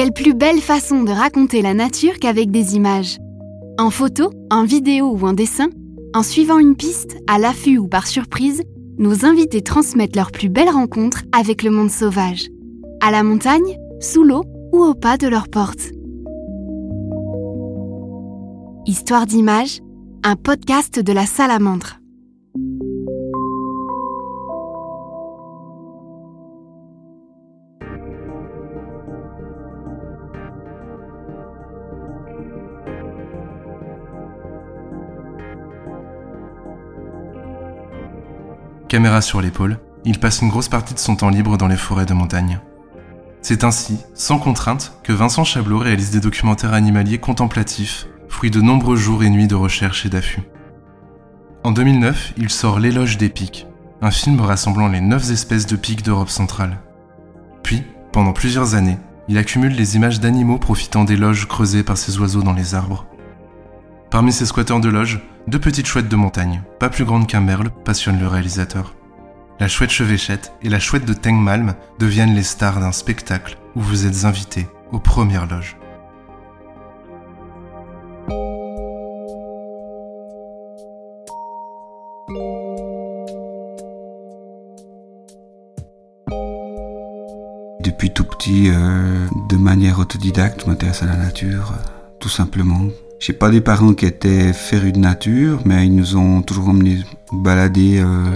quelle plus belle façon de raconter la nature qu'avec des images En photo, en vidéo ou en dessin, en suivant une piste, à l'affût ou par surprise, nos invités transmettent leurs plus belles rencontres avec le monde sauvage. À la montagne, sous l'eau ou au pas de leur porte. Histoire d'image, un podcast de la salamandre. Caméra sur l'épaule, il passe une grosse partie de son temps libre dans les forêts de montagne. C'est ainsi, sans contrainte, que Vincent Chablot réalise des documentaires animaliers contemplatifs, fruits de nombreux jours et nuits de recherche et d'affût. En 2009, il sort L'éloge des pics, un film rassemblant les neuf espèces de pics d'Europe centrale. Puis, pendant plusieurs années, il accumule les images d'animaux profitant des loges creusées par ces oiseaux dans les arbres. Parmi ces squatteurs de loges, deux petites chouettes de montagne, pas plus grandes qu'un merle, passionnent le réalisateur. La chouette chevêchette et la chouette de Tengmalm deviennent les stars d'un spectacle où vous êtes invités aux premières loges. Depuis tout petit, euh, de manière autodidacte, je m'intéresse à la nature, tout simplement. J'ai pas des parents qui étaient férus de nature, mais ils nous ont toujours emmenés balader. Euh,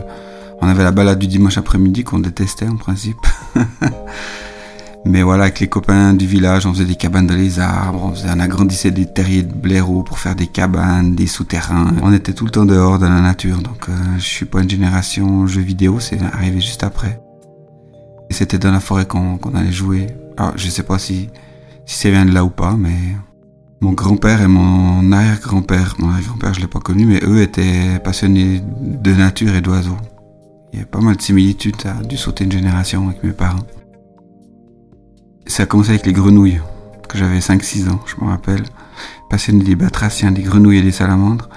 on avait la balade du dimanche après-midi qu'on détestait en principe. mais voilà, avec les copains du village, on faisait des cabanes dans les arbres, on, faisait, on agrandissait des terriers de blaireaux pour faire des cabanes, des souterrains. On était tout le temps dehors dans la nature, donc euh, je suis pas une génération jeux vidéo, c'est arrivé juste après. Et c'était dans la forêt qu'on allait jouer. Alors, je sais pas si, si ça vient de là ou pas, mais mon grand-père et mon arrière-grand-père, mon arrière-grand-père je l'ai pas connu, mais eux étaient passionnés de nature et d'oiseaux. Il y a pas mal de similitudes, ça a dû sauter une génération avec mes parents. Ça a commencé avec les grenouilles, que j'avais 5-6 ans, je me rappelle. Passionné des batraciens, des grenouilles et des salamandres.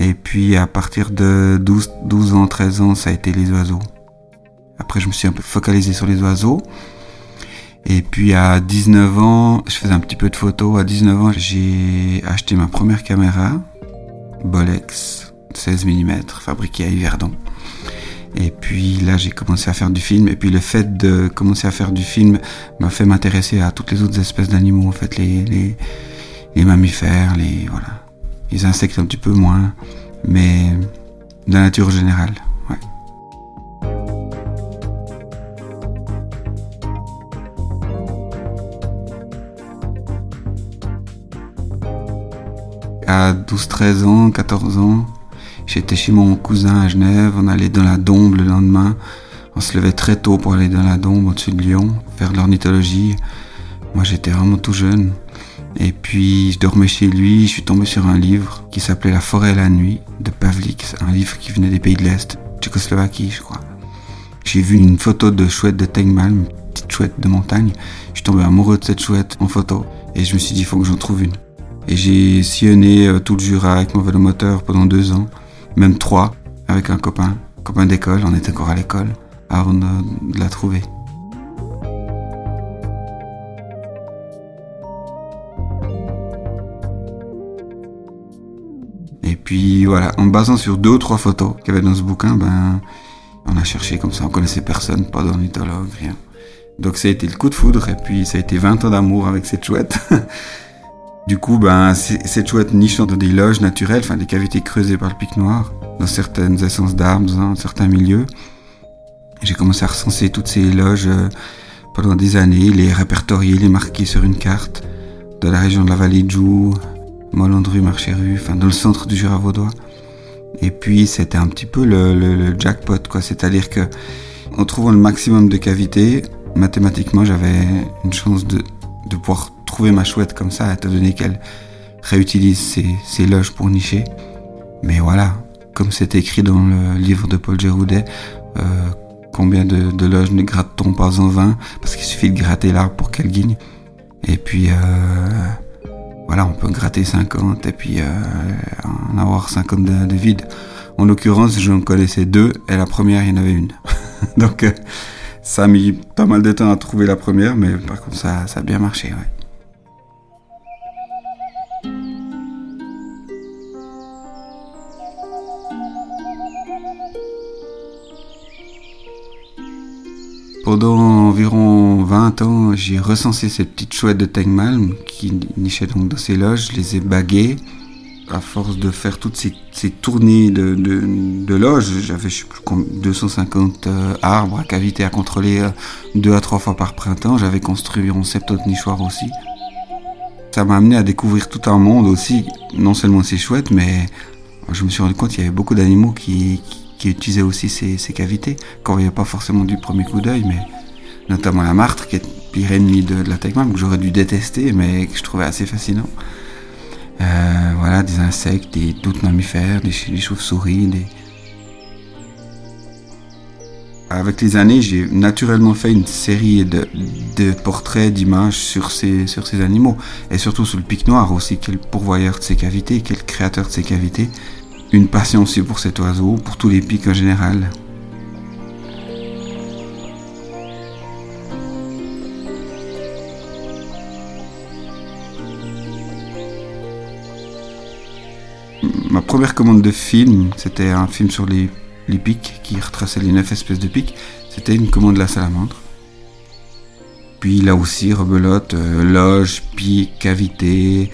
Et puis à partir de 12, 12 ans, 13 ans, ça a été les oiseaux. Après je me suis un peu focalisé sur les oiseaux. Et puis à 19 ans, je faisais un petit peu de photos. À 19 ans, j'ai acheté ma première caméra, Bolex 16 mm, fabriquée à Yverdon. Et puis là, j'ai commencé à faire du film. Et puis le fait de commencer à faire du film m'a fait m'intéresser à toutes les autres espèces d'animaux, en fait, les, les, mammifères, les voilà, les insectes un petit peu moins, mais la nature générale. À 12-13 ans, 14 ans, j'étais chez mon cousin à Genève, on allait dans la Dombe le lendemain, on se levait très tôt pour aller dans la Dombe au-dessus de Lyon, faire de l'ornithologie. Moi j'étais vraiment tout jeune. Et puis je dormais chez lui, je suis tombé sur un livre qui s'appelait La forêt et la nuit de Pavlik, un livre qui venait des pays de l'Est, Tchécoslovaquie je crois. J'ai vu une photo de chouette de Tengmalm, une petite chouette de montagne. Je suis tombé amoureux de cette chouette en photo et je me suis dit il faut que j'en trouve une. Et j'ai sillonné euh, tout le Jura avec mon vélomoteur pendant deux ans, même trois, avec un copain, copain d'école, on était encore à l'école, avant de, la trouver. Et puis voilà, en basant sur deux ou trois photos qu'il y avait dans ce bouquin, ben, on a cherché comme ça, on connaissait personne, pas d'ornithologue, rien. Donc ça a été le coup de foudre, et puis ça a été 20 ans d'amour avec cette chouette. Du coup, ben, cette chouette niche dans des loges naturelles, enfin des cavités creusées par le pic noir, dans certaines essences d'arbres, dans certains milieux. J'ai commencé à recenser toutes ces loges euh, pendant des années, les répertorier, les marquer sur une carte de la région de la vallée de Joux, Molandru, Marcheru, enfin dans le centre du Jura vaudois. Et puis c'était un petit peu le, le jackpot, quoi. C'est-à-dire que en trouvant le maximum de cavités, mathématiquement j'avais une chance de, de pouvoir trouver ma chouette comme ça, étant donné qu'elle réutilise ses, loges pour nicher. Mais voilà, comme c'est écrit dans le livre de Paul Géroudet, euh, combien de, loges ne gratte-t-on pas en vain? Parce qu'il suffit de gratter l'arbre pour qu'elle guigne. Et puis, euh, voilà, on peut gratter 50 et puis euh, en avoir 50 de, de vide. En l'occurrence, j'en connaissais deux et la première, il y en avait une. Donc, ça a mis pas mal de temps à trouver la première, mais par contre, ça, a bien marché. Pendant environ 20 ans, j'ai recensé ces petites chouettes de Tengmalm qui nichaient donc dans ces loges, je les ai baguées. À force de faire toutes ces, tournées de, loges, j'avais 250 euh, arbres à cavité à contrôler euh, deux à trois fois par printemps. J'avais construit environ 70 nichoirs aussi. Ça m'a amené à découvrir tout un monde aussi. Non seulement c'est chouette, mais je me suis rendu compte qu'il y avait beaucoup d'animaux qui utilisait aussi ces, cavités, qu'on voyait pas forcément du premier coup d'œil, mais notamment la martre, qui est pire ennemie de, la tegma, que j'aurais dû détester, mais que je trouvais assez fascinant. Euh, voilà, des insectes, d'autres mammifères, des, chauves-souris, des... Avec les années, j'ai naturellement fait une série de, portraits, d'images sur ces, sur ces animaux, et surtout sur le pic noir aussi, qui est le pourvoyeur de ces cavités, qui est le créateur de ces cavités, une passion aussi pour cet oiseau, pour tous les pics en général. Ma première commande de film, c'était un film sur les, pics qui retraçait les neuf espèces de pics. C'était une commande de la salamandre. Puis là aussi, rebelote, euh, loge, pic, cavité,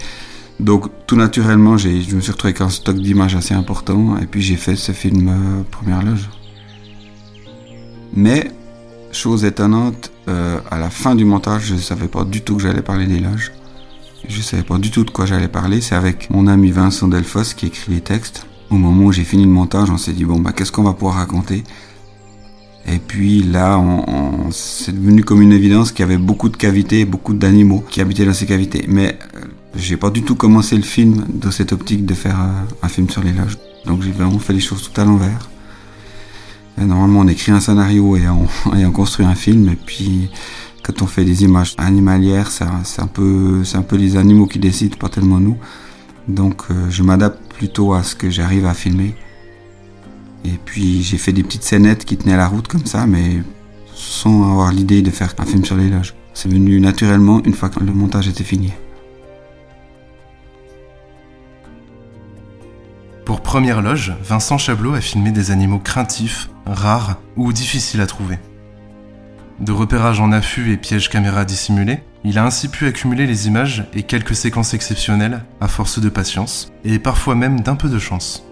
donc tout naturellement, je me suis retrouvé avec un stock d'images assez important et puis j'ai fait ce film euh, Première Loge. Mais, chose étonnante, euh, à la fin du montage, je ne savais pas du tout que j'allais parler des loges. Je ne savais pas du tout de quoi j'allais parler. C'est avec mon ami Vincent Delfos qui écrit les textes. Au moment où j'ai fini le montage, on s'est dit bon bah qu'est-ce qu'on va pouvoir raconter? Et puis là, c'est devenu comme une évidence qu'il y avait beaucoup de cavités, beaucoup d'animaux qui habitaient dans ces cavités. Mais euh, j'ai pas du tout commencé le film dans cette optique de faire un, film sur les loges. Donc j'ai vraiment fait les choses tout à l'envers. Normalement, on écrit un scénario et on, construit un film. Et puis, quand on fait des images animalières, c'est un peu, un peu les animaux qui décident, pas tellement nous. Donc, euh, je m'adapte plutôt à ce que j'arrive à filmer. Et puis, j'ai fait des petites scénettes qui tenaient la route comme ça, mais sans avoir l'idée de faire un film sur les loges. C'est venu naturellement une fois que le montage était fini. Pour Première Loge, Vincent Chablot a filmé des animaux craintifs, rares ou difficiles à trouver. De repérage en affût et pièges caméra dissimulés, il a ainsi pu accumuler les images et quelques séquences exceptionnelles à force de patience et parfois même d'un peu de chance.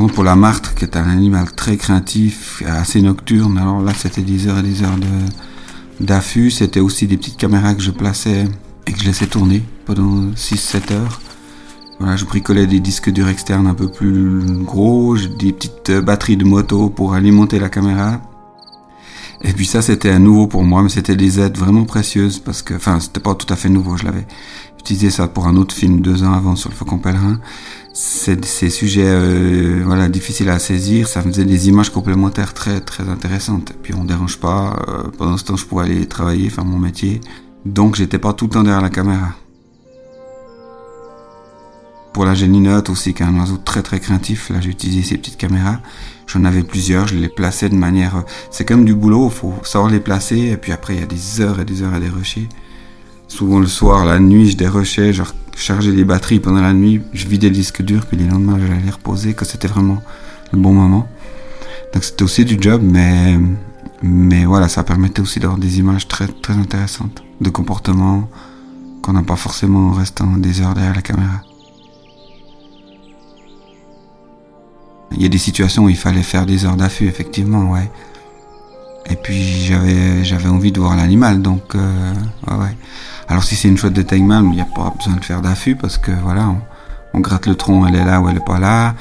Exemple, pour la martre, qui est un animal très craintif, assez nocturne, alors là, c'était des heures et des heures d'affût. C'était aussi des petites caméras que je plaçais et que je laissais tourner pendant 6-7 heures. Voilà, je bricolais des disques durs externes un peu plus gros, des petites batteries de moto pour alimenter la caméra. Et puis ça, c'était un nouveau pour moi, mais c'était des aides vraiment précieuses parce que, enfin, c'était pas tout à fait nouveau, je l'avais utilisé ça pour un autre film deux ans avant sur le Faucon Pèlerin ces sujets euh, voilà difficiles à saisir, ça faisait des images complémentaires très très intéressantes. Puis on dérange pas. Euh, pendant ce temps, je pouvais aller travailler, faire mon métier. Donc j'étais pas tout le temps derrière la caméra. Pour la géninote aussi, qui est un oiseau très très craintif, là j'ai utilisé ces petites caméras. J'en avais plusieurs, je les plaçais de manière... C'est comme du boulot, il faut savoir les placer, et puis après il y a des heures et des heures à dérocher. Souvent le soir, la nuit, je dérochais, genre charger les batteries pendant la nuit, je vidais le disque dur, puis les lendemains j'allais les reposer, que c'était vraiment le bon moment. Donc c'était aussi du job, mais, mais voilà, ça permettait aussi d'avoir des images très, très intéressantes, de comportements qu'on n'a pas forcément en restant des heures derrière la caméra. Il y a des situations où il fallait faire des heures d'affût, effectivement, ouais. Et puis j'avais j'avais envie de voir l'animal, donc euh, ouais, ouais. Alors si c'est une chouette de taille il n'y a pas besoin de faire d'affût parce que voilà, on, gratte le tronc, elle est là ou elle est pas là.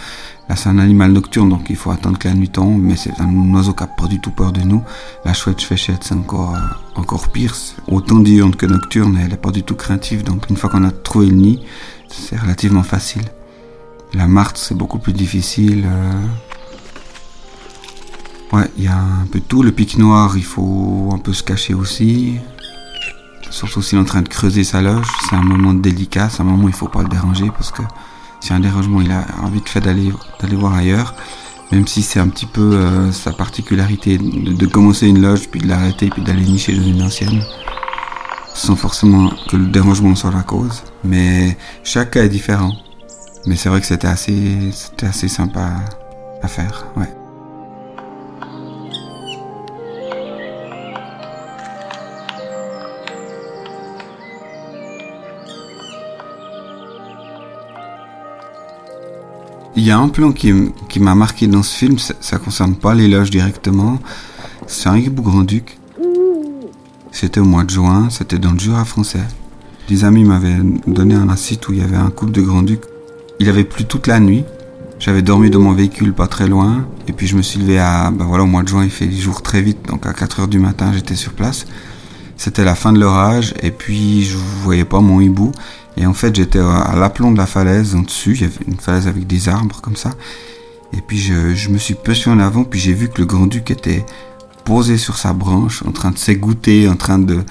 Là c'est un animal nocturne donc il faut attendre que la nuit tombe, mais c'est un oiseau qui n'a pas du tout peur de nous. La chouette fléchette c'est encore encore pire, autant diurne que nocturne, elle n'est pas du tout craintive donc une fois qu'on a trouvé le nid, c'est relativement facile. La martre c'est beaucoup plus difficile. Euh. Ouais, il y a un peu tout. Le pic noir, il faut un peu se cacher aussi. Surtout s'il est en train de creuser sa loge, c'est un moment délicat, c'est un moment où il faut pas le déranger parce que si un dérangement, il a envie de fait d'aller d'aller voir ailleurs. Même si c'est un petit peu euh, sa particularité de, commencer une loge, puis de l'arrêter, puis d'aller nicher dans une ancienne. sans forcément que le dérangement soit la cause. Mais chaque cas est différent. Mais c'est vrai que c'était assez, c'était assez sympa à faire, ouais. Il y a un plan qui, m'a marqué dans ce film, ça, ne concerne pas l'éloge directement, c'est un hibou grand-duc. C'était au mois de juin, c'était dans le Jura français. Des amis m'avaient donné un site où il y avait un couple de grand-ducs. Il avait plu toute la nuit. J'avais dormi dans mon véhicule pas très loin. Et puis je me suis levé à, ben voilà, au mois de juin, il fait jour très vite. Donc à 4 heures du matin, j'étais sur place. C'était la fin de l'orage. Et puis je voyais pas mon hibou. Et en fait, j'étais à l'aplomb de la falaise, en dessus, il y avait une falaise avec des arbres comme ça. Et puis je, me suis penché en avant, puis j'ai vu que le grand-duc était posé sur sa branche, en train de s'égoutter, en train de,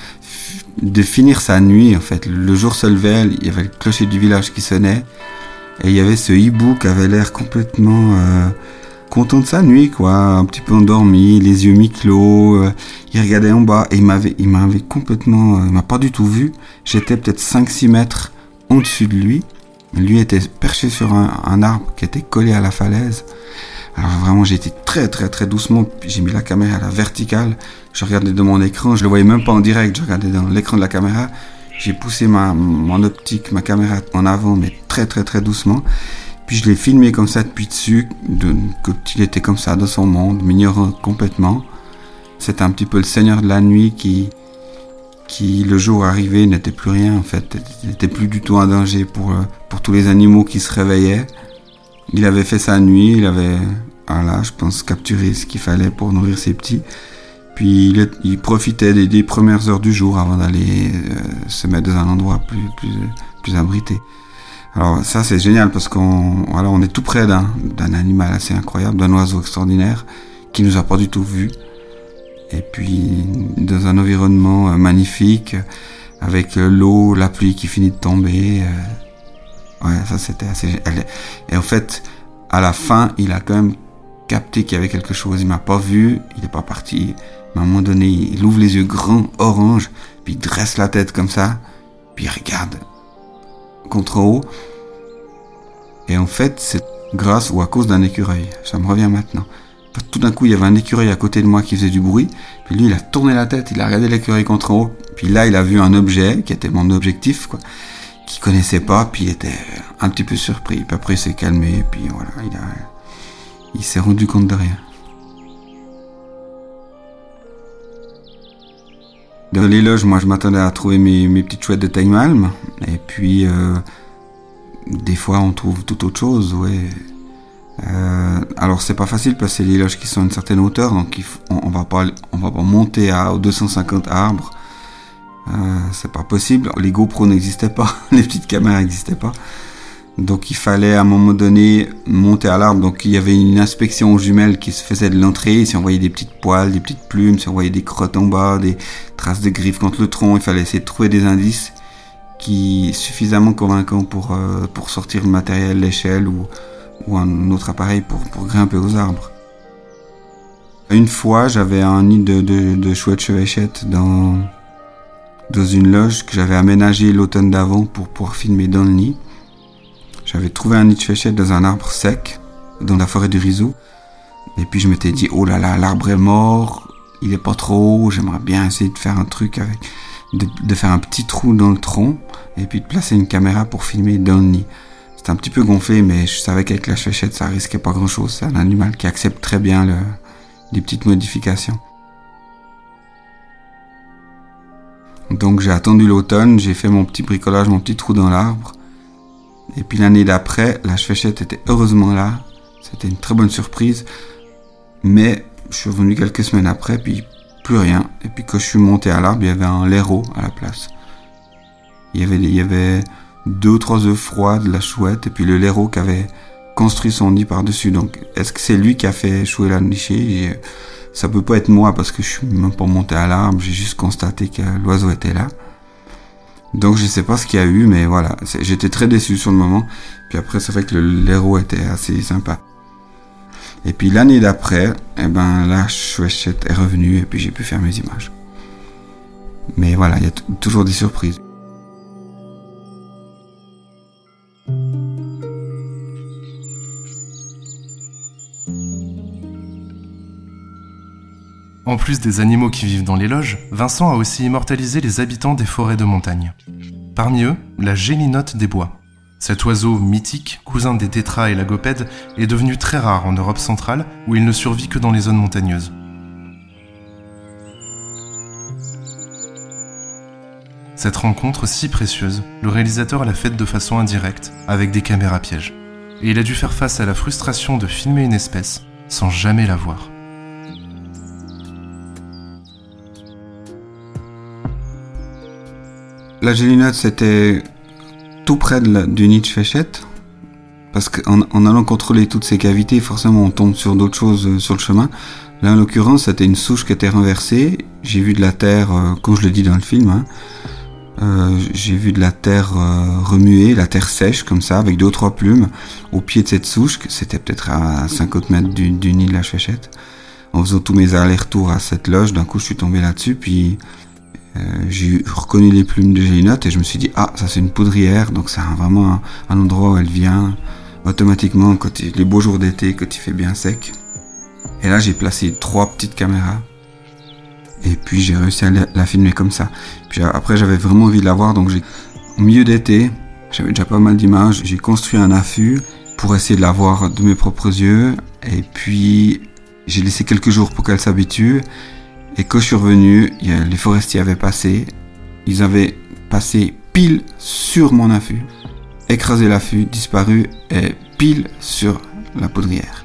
de finir sa nuit. En fait, le jour se levait, il y avait le clocher du village qui sonnait, et il y avait ce hibou qui avait l'air complètement euh, content de sa nuit, quoi, un petit peu endormi, les yeux mi-clos. Euh, il regardait en bas et il m'avait, il m'avait complètement, euh, il m'a pas du tout vu. J'étais peut-être 5-6 mètres au-dessus de lui. Lui était perché sur un, arbre qui était collé à la falaise. Alors vraiment, j'étais très très très doucement. J'ai mis la caméra à la verticale. Je regardais de mon écran. Je le voyais même pas en direct. Je regardais dans l'écran de la caméra. J'ai poussé ma mon optique, ma caméra en avant, mais très très très doucement. Puis je l'ai filmé comme ça depuis dessus, de, quand il était comme ça dans son monde, m'ignorant complètement. C'était un petit peu le Seigneur de la nuit qui, qui le jour arrivé n'était plus rien en fait, il n'était plus du tout un danger pour, euh, pour tous les animaux qui se réveillaient. Il avait fait sa nuit, il avait, voilà, je pense, capturé ce qu'il fallait pour nourrir ses petits. Puis il, il profitait des, premières heures du jour avant d'aller euh, se mettre dans un endroit plus, plus, plus abrité. Alors ça c'est génial parce qu'on voilà, on est tout près d'un animal assez incroyable, d'un oiseau extraordinaire qui nous a pas du tout vus et puis dans un environnement euh, magnifique, avec euh, l'eau, la pluie qui finit de tomber. Euh, ouais, ça c'était assez. Et en fait, à la fin, il a quand même capté qu'il y avait quelque chose. Il m'a pas vu, il est pas parti. À un moment donné, il ouvre les yeux grands, orange, puis il dresse la tête comme ça, puis il regarde contre haut. Et en fait, c'est grâce ou à cause d'un écureuil. Ça me revient maintenant. Tout d'un coup, il y avait un écureuil à côté de moi qui faisait du bruit. Puis lui, il a tourné la tête, il a regardé l'écureuil contre haut. Puis là, il a vu un objet qui était mon objectif, quoi, qu'il connaissait pas. Puis il était un petit peu surpris. Puis après, il s'est calmé. Puis voilà, il a, il s'est rendu compte de rien. Dans les loges, moi, je m'attendais à trouver mes, petites chouettes de taille malm. Et puis, euh, des fois, on trouve tout autre chose, ouais. Euh, alors c'est pas facile parce que c'est les loges qui sont à une certaine hauteur, donc on, va pas on va pas monter à aux 250 arbres. Euh, c'est pas possible. Les GoPro n'existaient pas, les petites caméras n'existaient pas. Donc il fallait à un moment donné monter à l'arbre. Donc il y avait une inspection aux jumelles qui se faisait de l'entrée. Si on voyait des petites poils, des petites plumes, si on voyait des crottes en bas, des traces de griffes contre le tronc, il fallait essayer de trouver des indices qui suffisamment convaincants pour euh, pour sortir le matériel, l'échelle ou ou un autre appareil pour, pour grimper aux arbres. Une fois, j'avais un nid de, de, de chouettes dans, dans une loge que j'avais aménagé l'automne d'avant pour pouvoir filmer dans le nid. J'avais trouvé un nid de chevêchettes dans un arbre sec, dans la forêt du Riseau. Et puis je m'étais dit, oh là là, l'arbre est mort, il est pas trop haut, j'aimerais bien essayer de faire un truc avec, de, de, faire un petit trou dans le tronc, et puis de placer une caméra pour filmer dans le nid. C'était un petit peu gonflé, mais je savais qu'avec la chouchette, ça risquait pas grand chose. C'est un animal qui accepte très bien le, les petites modifications. Donc j'ai attendu l'automne, j'ai fait mon petit bricolage, mon petit trou dans l'arbre. Et puis l'année d'après, la chouchette était heureusement là. C'était une très bonne surprise. Mais je suis revenu quelques semaines après, puis rien. Et puis quand je suis monté à l'arbre, il y avait un laireau à la place. Il y avait, il y avait deux ou trois œufs froids de la chouette et puis le laireau qui avait construit son nid par-dessus. Donc, est-ce que c'est lui qui a fait échouer la nichée? Ça peut pas être moi parce que je suis même pas monté à l'arbre, j'ai juste constaté que l'oiseau était là. Donc, je sais pas ce qu'il y a eu, mais voilà, j'étais très déçu sur le moment. Puis après, c'est vrai que le laireau était assez sympa. Et puis l'année d'après, eh ben, la chouette est revenue et puis j'ai pu faire mes images. Mais voilà, il y a toujours des surprises. En plus des animaux qui vivent dans les loges, Vincent a aussi immortalisé les habitants des forêts de montagne. Parmi eux, la gélinote des bois. Cet oiseau mythique, cousin des tétras et lagopèdes, est devenu très rare en Europe centrale où il ne survit que dans les zones montagneuses. Cette rencontre si précieuse, le réalisateur l'a faite de façon indirecte, avec des caméras pièges. Et il a dû faire face à la frustration de filmer une espèce sans jamais la voir. La gélinote, c'était tout près de du nid de. Parce qu'en en allant contrôler toutes ces cavités, forcément, on tombe sur d'autres choses euh, sur le chemin. Là, en l'occurrence, c'était une souche qui était renversée. J'ai vu de la terre, euh, comme je le dis dans le film, hein, euh, j'ai vu de la terre remuée, la terre sèche comme ça, avec deux ou trois plumes, au pied de cette souche, c'était peut-être à 50 mètres du, nid de la Féchette. En faisant tous mes allers-retours à cette loge, d'un coup je suis tombé là-dessus, puis euh, j'ai reconnu les plumes de Gélinote et je me suis dit ah ça c'est une poudrière. Donc c'est vraiment un, endroit où elle vient automatiquement quand les beaux jours d'été quand il fait bien sec. Et là j'ai placé trois petites caméras. Et puis j'ai réussi à la, filmer comme ça. Puis après j'avais vraiment envie de la voir. Donc j'ai au milieu d'été j'avais déjà pas mal d'images. J'ai construit un affût pour essayer de la voir de mes propres yeux. Et puis j'ai laissé quelques jours pour qu'elle s'habitue et quand je suis revenu, les forestiers avaient passé. Ils avaient passé pile sur mon affût, écrasé l'affût, disparu et pile sur la poudrière.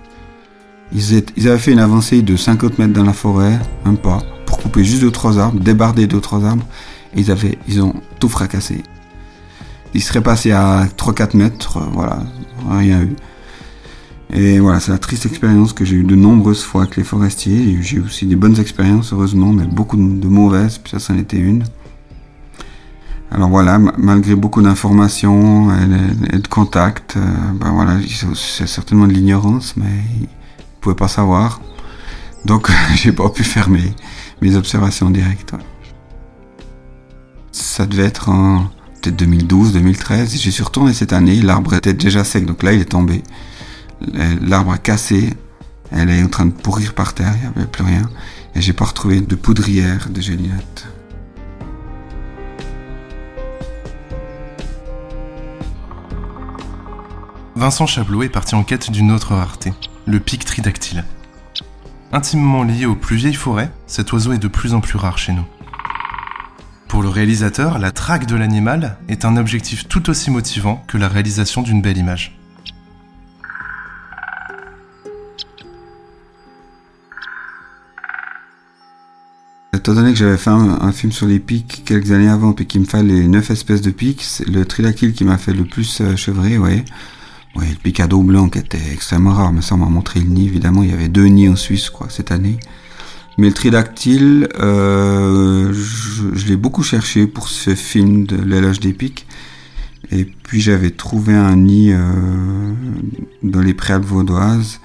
Ils, avaient fait une avancée de 50 mètres dans la forêt, même pas, pour couper juste deux trois arbres, débarder deux trois arbres, ils avaient, ils ont tout fracassé. Ils seraient passés à 3-4 mètres, voilà, rien eu. Et voilà, c'est la triste expérience que j'ai eue de nombreuses fois avec les forestiers. J'ai eu aussi des bonnes expériences, heureusement, mais beaucoup de mauvaises, puis ça, c'en était une. Alors voilà, malgré beaucoup d'informations et, de contacts, euh, ben voilà, c'est certainement de l'ignorance, mais ils ne pouvaient pas savoir. Donc j'ai pas pu faire mes, mes observations directes. Ça devait être en peut-être 2012, 2013. J'y suis retourné cette année, l'arbre était déjà sec, donc là il est tombé l'arbre a cassé, elle est en train de pourrir par terre, il n'y avait plus rien, et j'ai pas retrouvé de poudrière de géliette. Vincent Chablot est parti en quête d'une autre rareté, le pic tridactyle. Intimement lié aux plus vieilles forêts, cet oiseau est de plus en plus rare chez nous. Pour le réalisateur, la traque de l'animal est un objectif tout aussi motivant que la réalisation d'une belle image. Étant donné que j'avais fait un, film sur les pics quelques années avant, puis qu'il me fallait neuf espèces de pics, le tridactyle qui m'a fait le plus euh, chevrer, ouais. Ouais, le pic à dos blanc qui était extrêmement rare, mais ça m'a montré le nid, évidemment, il y avait deux nids en Suisse, quoi, cette année. Mais le tridactyle, euh, je, l'ai beaucoup cherché pour ce film de l'éloge des pics. Et puis j'avais trouvé un nid euh, dans les préalpes vaudoises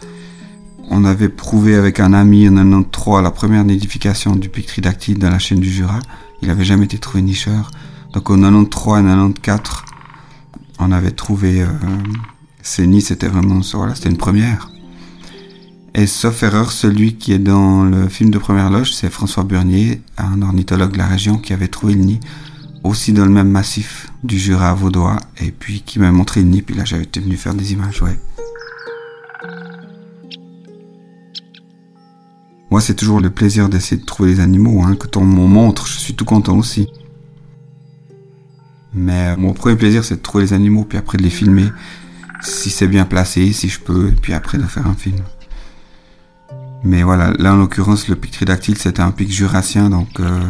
on avait prouvé avec un ami en 93 la première nidification du pic tridactyle dans la chaîne du Jura. Il n'avait jamais été trouvé nicheur. Donc en 93 et 94, on avait trouvé euh, ces nids, c'était vraiment voilà, c'était une première. Et sauf erreur, celui qui est dans le film de première loge, c'est François Burnier, un ornithologue de la région qui avait trouvé le nid aussi dans le même massif du Jura vaudois et puis qui m'a montré le nid. Puis là, j'avais été venu faire des images, ouais. Moi, c'est toujours le plaisir d'essayer de trouver les animaux. Hein. Quand on m'en montre, je suis tout content aussi. Mais euh, mon premier plaisir, c'est de trouver les animaux, puis après de les filmer, si c'est bien placé, si je peux, et puis après de faire un film. Mais voilà, là en l'occurrence, le pic tridactyle, c'était un pic jurassien, donc euh,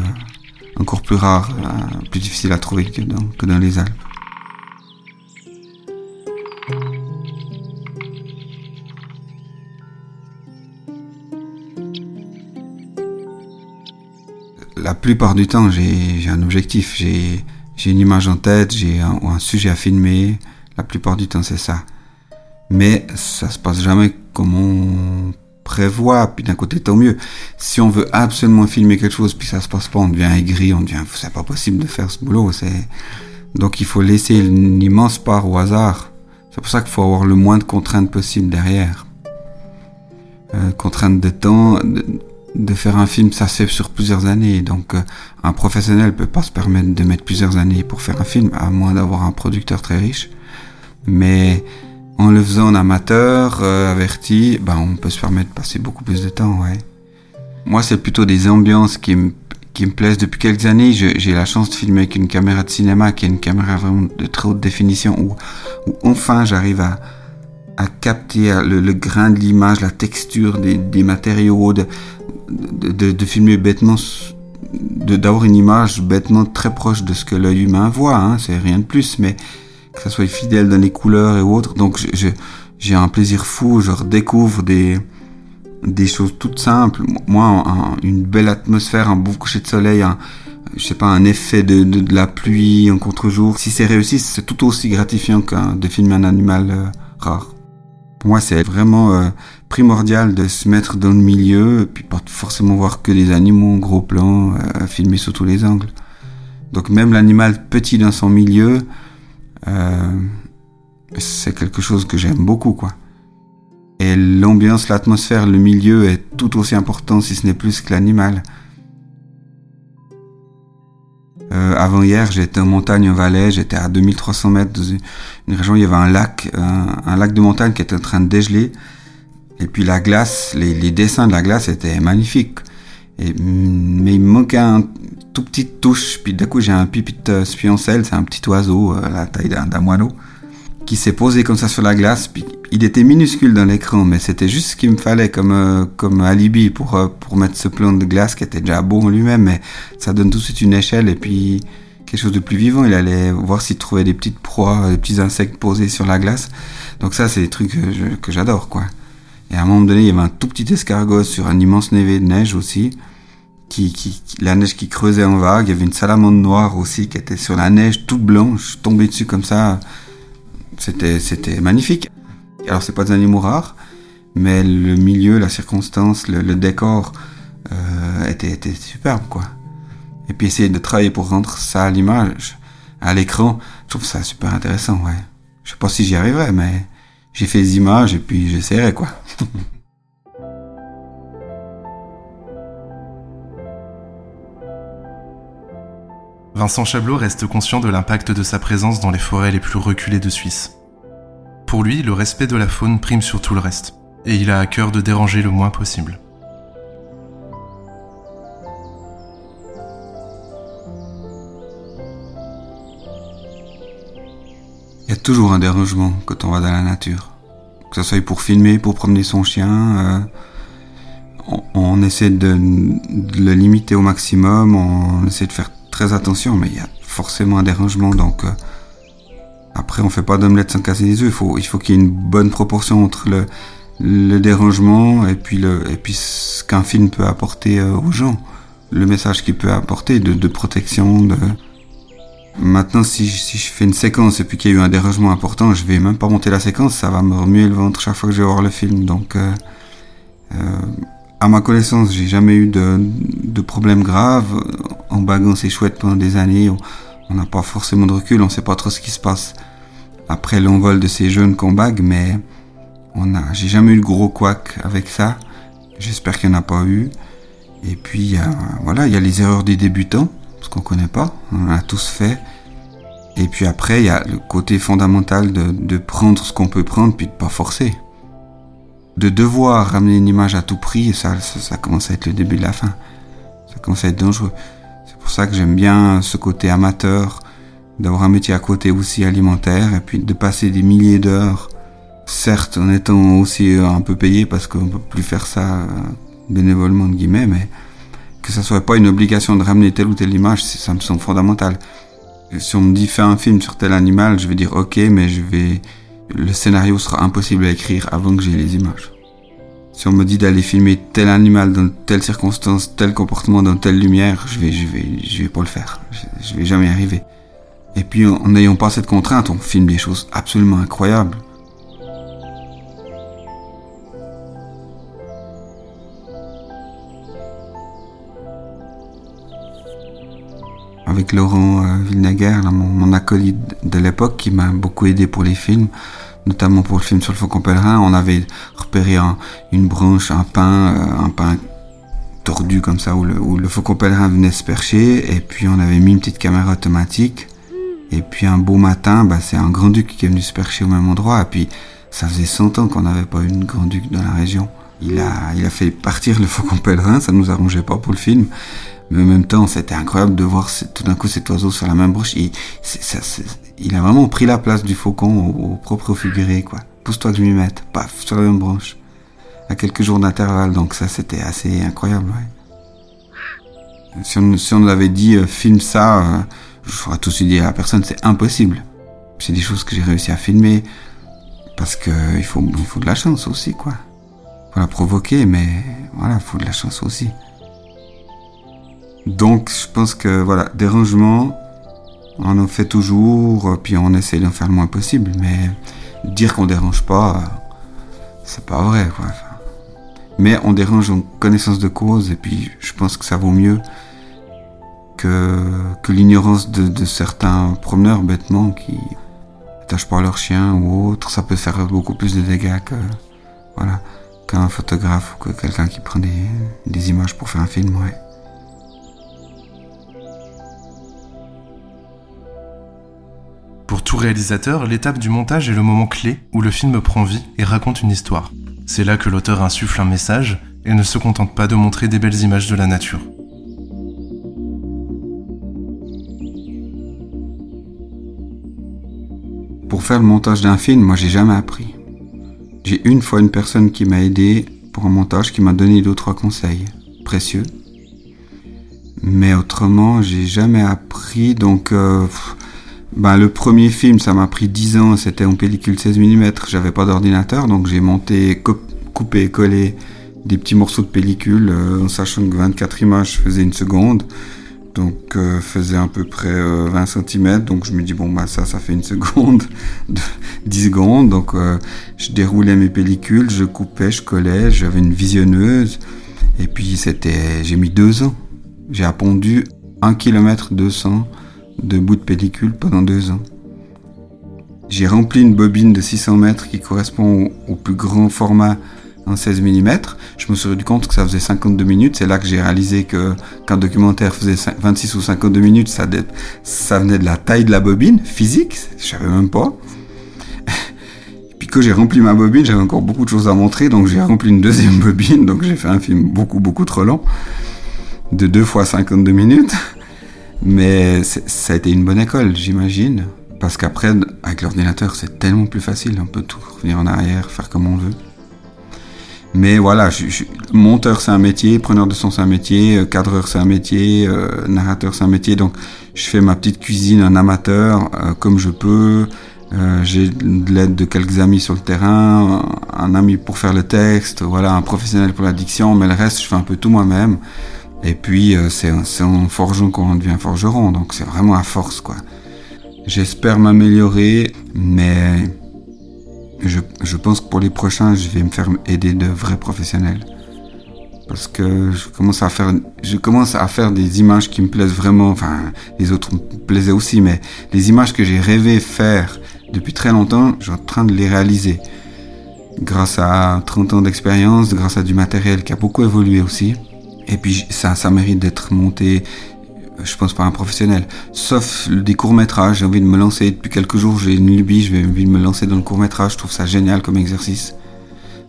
encore plus rare, euh, plus difficile à trouver que dans les Alpes. La plupart du temps, j'ai un objectif, j'ai une image en tête, j'ai un, sujet à filmer. La plupart du temps, c'est ça. Mais ça se passe jamais comme on prévoit, puis d'un côté tant mieux. Si on veut absolument filmer quelque chose, puis ça se passe pas, on devient aigri, on devient, c'est pas possible de faire ce boulot. Donc il faut laisser une immense part au hasard. C'est pour ça qu'il faut avoir le moins de contraintes possible derrière. Euh, contraintes de temps, faire un film, ça fait sur plusieurs années. Donc euh, un professionnel peut pas se permettre de mettre plusieurs années pour faire un film, à moins d'avoir un producteur très riche. Mais en le faisant en amateur, euh, averti, ben on peut se permettre de passer beaucoup plus de temps, ouais. Moi, c'est plutôt des ambiances qui me qui me plaisent depuis quelques années. J'ai la chance de filmer avec une caméra de cinéma qui est une caméra vraiment de très haute définition où, où enfin j'arrive à, à capter le, le grain de l'image, la texture des, des matériaux, de, de, de, filmer bêtement, d'avoir une image bêtement très proche de ce que l'œil humain voit. Hein, C'est rien de plus, mais que ça soit fidèle dans les couleurs et autres. Donc j'ai un plaisir fou, je redécouvre des des choses toutes simples. Moi, une belle atmosphère, un beau coucher de soleil, un, je sais pas, un effet de, de, la pluie, un contre-jour. Si c'est réussi, c'est tout aussi gratifiant que de filmer un animal euh, rare. Moi, c'est vraiment euh, primordial de se mettre dans le milieu, et puis pas forcément voir que des animaux en gros plan, euh, filmés sous tous les angles. Donc même l'animal petit dans son milieu, c'est quelque chose que j'aime beaucoup, quoi. Et l'ambiance, l'atmosphère, le milieu est tout aussi important, si ce n'est plus que l'animal. Euh, avant hier, j'étais en montagne en Valais, j'étais à 2300 mètres dans une région où il y avait un lac, un, lac de montagne qui était en train de dégeler. Et puis la glace, les, dessins de la glace étaient magnifiques. Et, mais il me manquait un tout petit touche. Puis d'un coup, j'ai un pipit spioncelle, c'est un petit oiseau, euh, la taille d'un moineau, qui s'est posé comme ça sur la glace. Puis il était minuscule dans l'écran, mais c'était juste ce qu'il me fallait comme euh, comme alibi pour euh, pour mettre ce plan de glace qui était déjà beau en lui-même, mais ça donne tout de suite une échelle et puis quelque chose de plus vivant. Il allait voir s'il trouvait des petites proies, des petits insectes posés sur la glace. Donc ça, c'est des trucs que j'adore, quoi. Et à un moment donné, il y avait un tout petit escargot sur un immense névé de neige aussi, qui, qui, la neige qui creusait en vague. Il y avait une salamandre noire aussi qui était sur la neige toute blanche, tombée dessus comme ça. C'était c'était magnifique. Alors c'est pas des animaux rares, mais le milieu, la circonstance, le, décor euh, était, était superbe quoi. Et puis essayer de travailler pour rendre ça à l'image, à l'écran, je trouve ça super intéressant, ouais. Je sais pas si j'y arriverai, mais j'ai fait des images et puis j'essaierai quoi. Vincent Chablot reste conscient de l'impact de sa présence dans les forêts les plus reculées de Suisse. Pour lui, le respect de la faune prime sur tout le reste, et il a à cœur de déranger le moins possible. Il y a toujours un dérangement quand on va dans la nature. Que ce soit pour filmer, pour promener son chien, euh, on, essaie de, le limiter au maximum, on essaie de faire très attention, mais il y a forcément un dérangement, donc euh, après, on fait pas d'omelette sans casser les œufs. Il faut, il faut qu'il y ait une bonne proportion entre le, dérangement et puis le, et puis ce qu'un film peut apporter euh, aux gens. Le message qu'il peut apporter de, protection, de, Maintenant, si, je fais une séquence et puis qu'il y a eu un dérangement important, je vais même pas monter la séquence, ça va me remuer le ventre chaque fois que je vais voir le film. Donc, euh, à ma connaissance, j'ai jamais eu de, de problème grave. En baguant, c'est chouette pendant des années. On n'a pas forcément de recul, on sait pas trop ce qui se passe après l'envol de ces jeunes qu'on bague, mais on a, j'ai jamais eu de gros couac avec ça. J'espère qu'il n'y en a pas eu. Et puis, voilà, il y a les erreurs des débutants, ce qu'on connaît pas. On a tous fait. Et puis après, il y a le côté fondamental de, de prendre ce qu'on peut prendre, puis de pas forcer. De devoir ramener une image à tout prix, ça, ça, ça commence à être le début de la fin. Ça commence à être dangereux. C'est pour ça que j'aime bien ce côté amateur, d'avoir un métier à côté aussi alimentaire et puis de passer des milliers d'heures, certes en étant aussi euh, un peu payé parce qu'on peut plus faire ça euh, bénévolement de guillemets, mais que ça soit pas une obligation de ramener telle ou telle image, ça me semble fondamental. si on me dit fais un film sur tel animal, je vais dire ok, mais je vais le scénario sera impossible à écrire avant que j'ai les images. Si on me dit d'aller filmer tel animal dans telle circonstance, tel comportement dans telle lumière, je vais, je vais, je vais pas le faire. Je, je vais jamais arriver. Et puis en n'ayant pas cette contrainte, on filme des choses absolument incroyables. Avec Laurent euh, mon, mon, acolyte de l'époque, qui m'a beaucoup aidé pour les films, notamment pour le film sur le Faucon Pèlerin. On avait repéré une branche, un pain, euh, un pain tordu comme ça, où le, Faucon Pèlerin venait se percher, et puis on avait mis une petite caméra automatique. Et puis un beau matin, bah, c'est un grand-duc qui est venu se percher au même endroit, et puis ça faisait 100 ans qu'on n'avait pas eu une grand-duc dans la région. Il a, il a fait partir le faucon pèlerin, ça nous arrangeait pas pour le film. Mais en même temps, c'était incroyable de voir tout d'un coup cet oiseau sur la même branche. Il, a vraiment pris la place du faucon au, propre figuré, quoi. Pousse-toi que je m'y mette, paf, sur la même branche. À quelques jours d'intervalle, donc ça c'était assez incroyable, ouais. Si on, nous avait dit, euh, filme ça, euh, j'aurais suite dit à la personne, c'est impossible. C'est des choses que j'ai réussi à filmer, parce que il faut, il faut de la chance aussi, quoi. Faut la provoquer, mais voilà, il faut de la chance aussi. Donc, je pense que voilà, dérangement, on en fait toujours, puis on essaie d'en faire le moins possible, mais dire qu'on dérange pas, c'est pas vrai, quoi. Mais on dérange en connaissance de cause, et puis je pense que ça vaut mieux que, que l'ignorance de, de, certains promeneurs bêtement qui attachent pas leur chien ou autre. Ça peut faire beaucoup plus de dégâts que, voilà, qu'un photographe ou que quelqu'un qui prend des, des images pour faire un film, ouais. Tout réalisateur, l'étape du montage est le moment clé où le film prend vie et raconte une histoire. C'est là que l'auteur insuffle un message et ne se contente pas de montrer des belles images de la nature. Pour faire le montage d'un film, moi j'ai jamais appris. J'ai une fois une personne qui m'a aidé pour un montage, qui m'a donné deux trois conseils précieux. Mais autrement, j'ai jamais appris. Donc, euh, ben, le premier film, ça m'a pris 10 ans, c'était en pellicule 16 mm, j'avais pas d'ordinateur, donc j'ai monté, coupé collé des petits morceaux de pellicule, euh, en sachant que 24 images faisaient une seconde, donc euh, faisait à peu près 20 euh, cm, donc je me dis bon bah ça, ça fait une seconde, 10 secondes, donc je déroulais mes pellicules, je coupais, je collais, j'avais une visionneuse, et puis c'était, j'ai mis deux ans, j'ai appondu 1 km 200 de bouts de pellicule pendant deux ans. J'ai rempli une bobine de 600 mètres qui correspond au, plus grand format en 16 mm. Je me suis rendu compte que ça faisait 52 minutes. C'est là que j'ai réalisé que qu'un documentaire faisait 26 ou 52 minutes, ça, ça venait de la taille de la bobine physique. Je savais même pas. puis que j'ai rempli ma bobine, j'avais encore beaucoup de choses à montrer, donc j'ai rempli une deuxième bobine. Donc j'ai fait un film beaucoup beaucoup trop long, de 2 fois 52 minutes. Mais ça a été une bonne école, j'imagine. Parce qu'après, avec l'ordinateur, c'est tellement plus facile. On peut tout revenir en arrière, faire comme on veut. Mais voilà, monteur c'est un métier, preneur de son c'est un métier, euh, cadreur c'est un métier, euh, narrateur c'est un métier. Donc je fais ma petite cuisine, un amateur, euh, comme je peux. J'ai de l'aide de quelques amis sur le terrain, un ami pour faire le texte, voilà, un professionnel pour l'addiction, mais le reste je fais un peu tout moi-même. Et puis, euh, c'est en forgeant qu'on devient forgeron, donc c'est vraiment à force, quoi. J'espère m'améliorer, mais je, je, pense que pour les prochains, je vais me faire aider de vrais professionnels. Parce que je commence à faire, je commence à faire des images qui me plaisent vraiment, enfin, les autres me plaisaient aussi, mais les images que j'ai rêvé faire depuis très longtemps, je suis en train de les réaliser. Grâce à 30 ans d'expérience, grâce à du matériel qui a beaucoup évolué aussi. Et puis ça, mérite d'être monté, je pense, par un professionnel. Sauf des courts-métrages, j'ai envie de me lancer. Depuis quelques jours, j'ai une lubie, j'ai envie de me lancer dans le court-métrage. Je trouve ça génial comme exercice.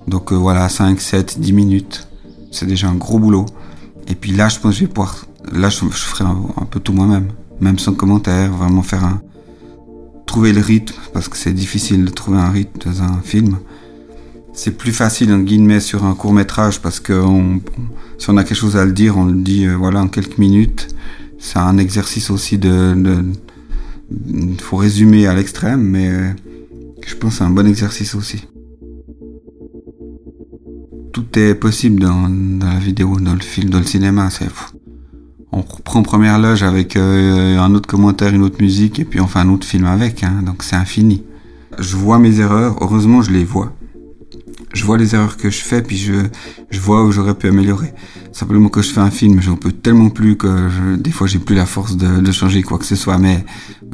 Donc euh, voilà, 5, 7, 10 minutes. C'est déjà un gros boulot. Et puis là, je pense que je vais pouvoir... Là, je, ferai un, peu tout moi-même. Même sans commentaire, vraiment faire un... Trouver le rythme, parce que c'est difficile de trouver un rythme dans un film. C'est plus facile, en guillemets, sur un court-métrage, parce que si on a quelque chose à le dire, on le dit euh, voilà en quelques minutes. C'est un exercice aussi de, il faut résumer à l'extrême, mais euh, je pense c'est un bon exercice aussi. Tout est possible dans, la vidéo, dans le film, dans le cinéma. C'est on reprend première loge avec euh, un autre commentaire, une autre musique, et puis on fait un autre film avec. Hein, donc c'est infini. Je vois mes erreurs. Heureusement, je les vois. Je vois les erreurs que je fais, puis je, je vois où j'aurais pu améliorer. Simplement que je fais un film, j'en peux tellement plus que je, des fois j'ai plus la force de, de, changer quoi que ce soit, mais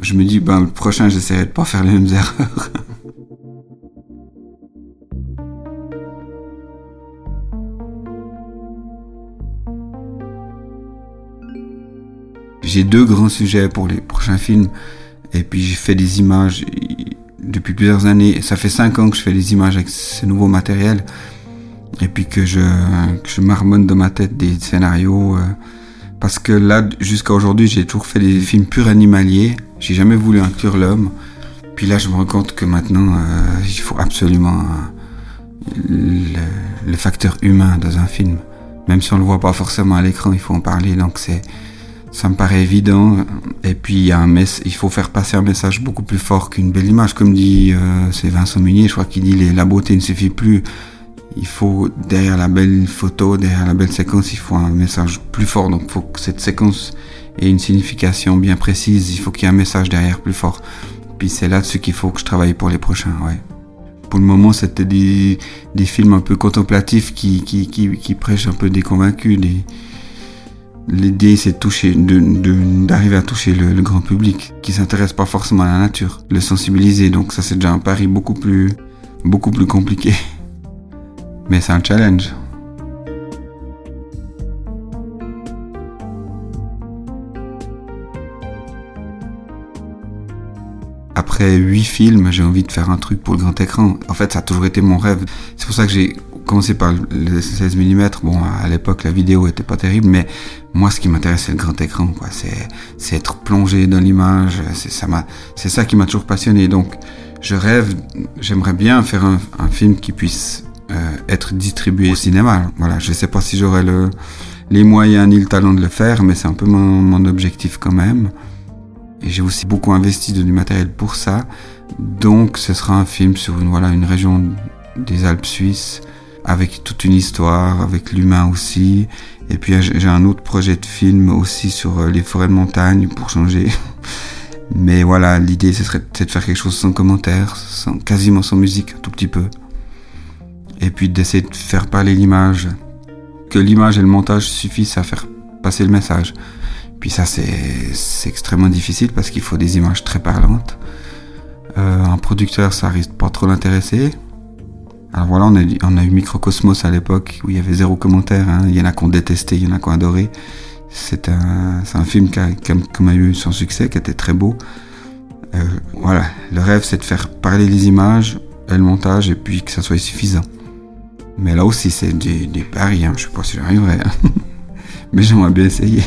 je me dis, ben, le prochain, j'essaierai de pas faire les mêmes erreurs. j'ai deux grands sujets pour les prochains films, et puis j'ai fait des images depuis plusieurs années. Ça fait cinq ans que je fais des images avec ce nouveau matériel. Et puis que je, je marmonne dans ma tête des scénarios. Euh, parce que là, jusqu'à aujourd'hui, j'ai toujours fait des films purs animaliers. J'ai jamais voulu inclure l'homme. Puis là, je me rends compte que maintenant, euh, il faut absolument euh, le, le, facteur humain dans un film. Même si on le voit pas forcément à l'écran, il faut en parler. Donc c'est ça me paraît évident. Et puis il, faut faire passer un message beaucoup plus fort qu'une belle image. Comme dit euh, c'est Vincent Munier, je crois qu'il dit la beauté ne suffit plus. Il faut derrière la belle photo, derrière la belle séquence, il faut un message plus fort. Donc il faut que cette séquence ait une signification bien précise. Il faut qu'il y ait un message derrière plus fort. Puis c'est là-dessus qu'il faut que je travaille pour les prochains. Ouais. Pour le moment, c'était des, films un peu contemplatifs qui, qui prêchent un peu des convaincus, des, L'idée, c'est toucher, d'arriver à toucher le, grand public qui s'intéresse pas forcément à la nature, le sensibiliser. Donc ça, c'est déjà un pari beaucoup plus, beaucoup plus compliqué. Mais c'est un challenge. Après huit films, j'ai envie de faire un truc pour le grand écran. En fait, ça a toujours été mon rêve. C'est pour ça que j'ai commencé par le 16 mm. Bon, à l'époque, la vidéo était pas terrible, mais moi, ce qui m'intéresse, c'est le grand écran, quoi. C'est, c'est être plongé dans l'image. C'est ça m'a, qui m'a toujours passionné. Donc, je rêve, j'aimerais bien faire un, film qui puisse euh, être distribué au cinéma. Voilà, je sais pas si j'aurai le, les moyens ni le talent de le faire, mais c'est un peu mon, objectif quand même. Et j'ai aussi beaucoup investi de du matériel pour ça. Donc, ce sera un film sur voilà, une région des Alpes suisses avec toute une histoire, avec l'humain aussi. Et puis j'ai un autre projet de film aussi sur euh, les forêts de montagne pour changer. Mais voilà, l'idée ce serait de faire quelque chose sans commentaire, sans, quasiment sans musique, un tout petit peu. Et puis d'essayer de faire parler l'image, que l'image et le montage suffisent à faire passer le message. Puis ça c'est extrêmement difficile parce qu'il faut des images très parlantes. Euh, un producteur ça risque pas trop l'intéresser alors voilà, on a, eu Microcosmos à l'époque où il y avait zéro commentaire. Hein. Il y en a qui ont détesté, il y en a qui ont adoré. C'est un, un, film qui a, a, eu son succès, qui était très beau. Euh, voilà, le rêve c'est de faire parler les images le montage et puis que ça soit suffisant. Mais là aussi c'est des, des paris, hein. je sais pas si j'arriverai. Hein. Mais j'aimerais bien essayer.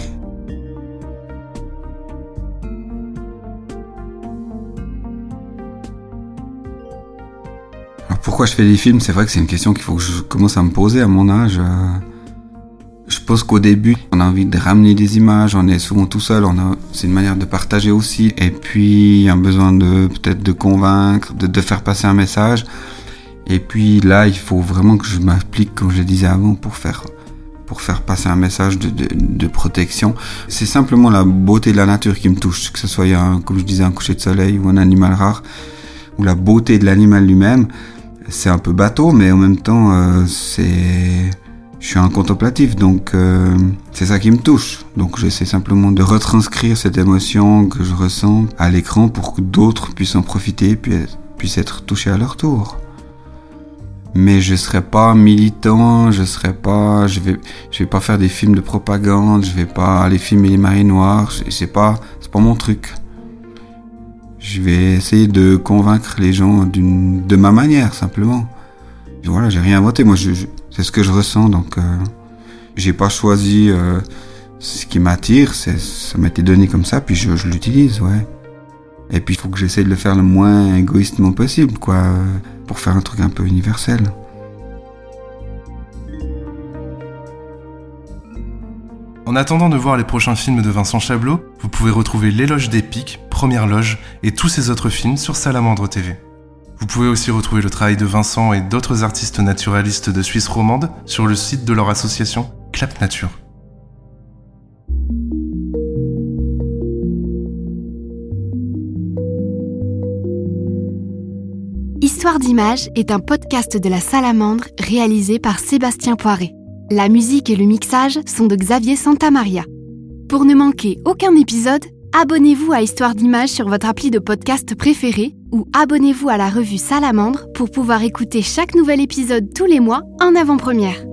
Pourquoi je fais des films C'est vrai que c'est une question qu'il faut que je commence à me poser à mon âge. Euh. Je pense qu'au début, on a envie de ramener des images, on est souvent tout seul, c'est une manière de partager aussi. Et puis, il y a un besoin de, peut-être de convaincre, de, faire passer un message. Et puis là, il faut vraiment que je m'applique, comme je disais avant, pour faire, passer un message de, protection. C'est simplement la beauté de la nature qui me touche, que ce soit, comme je disais, un coucher de soleil ou un animal rare, ou la beauté de l'animal lui-même c'est un peu bateau, mais en même temps, euh, c'est, je suis un contemplatif, donc euh, c'est ça qui me touche. Donc j'essaie simplement de retranscrire cette émotion que je ressens à l'écran pour que d'autres puissent en profiter, puis puissent être touchés à leur tour. Mais je serai pas militant, je serai pas, je vais, je vais pas faire des films de propagande, je vais pas aller filmer les marées noires, c'est pas, c'est pas mon truc. Je vais essayer de convaincre les gens de ma manière, simplement. voilà, j'ai rien inventé. Moi, c'est ce que je ressens, donc euh, j'ai pas choisi euh, ce qui m'attire. Ça m'a été donné comme ça, puis je, je l'utilise, ouais. Et puis il faut que j'essaie de le faire le moins égoïstement possible, quoi, pour faire un truc un peu universel. En attendant de voir les prochains films de Vincent Chablot, vous pouvez retrouver L'éloge des pics, Première loge et tous ses autres films sur Salamandre TV. Vous pouvez aussi retrouver le travail de Vincent et d'autres artistes naturalistes de Suisse romande sur le site de leur association Clap Nature. Histoire d'image est un podcast de la Salamandre réalisé par Sébastien Poiré. La musique et le mixage sont de Xavier Santamaria. Pour ne manquer aucun épisode, abonnez-vous à Histoire d'image sur votre appli de podcast préféré ou abonnez-vous à la revue Salamandre pour pouvoir écouter chaque nouvel épisode tous les mois en avant-première.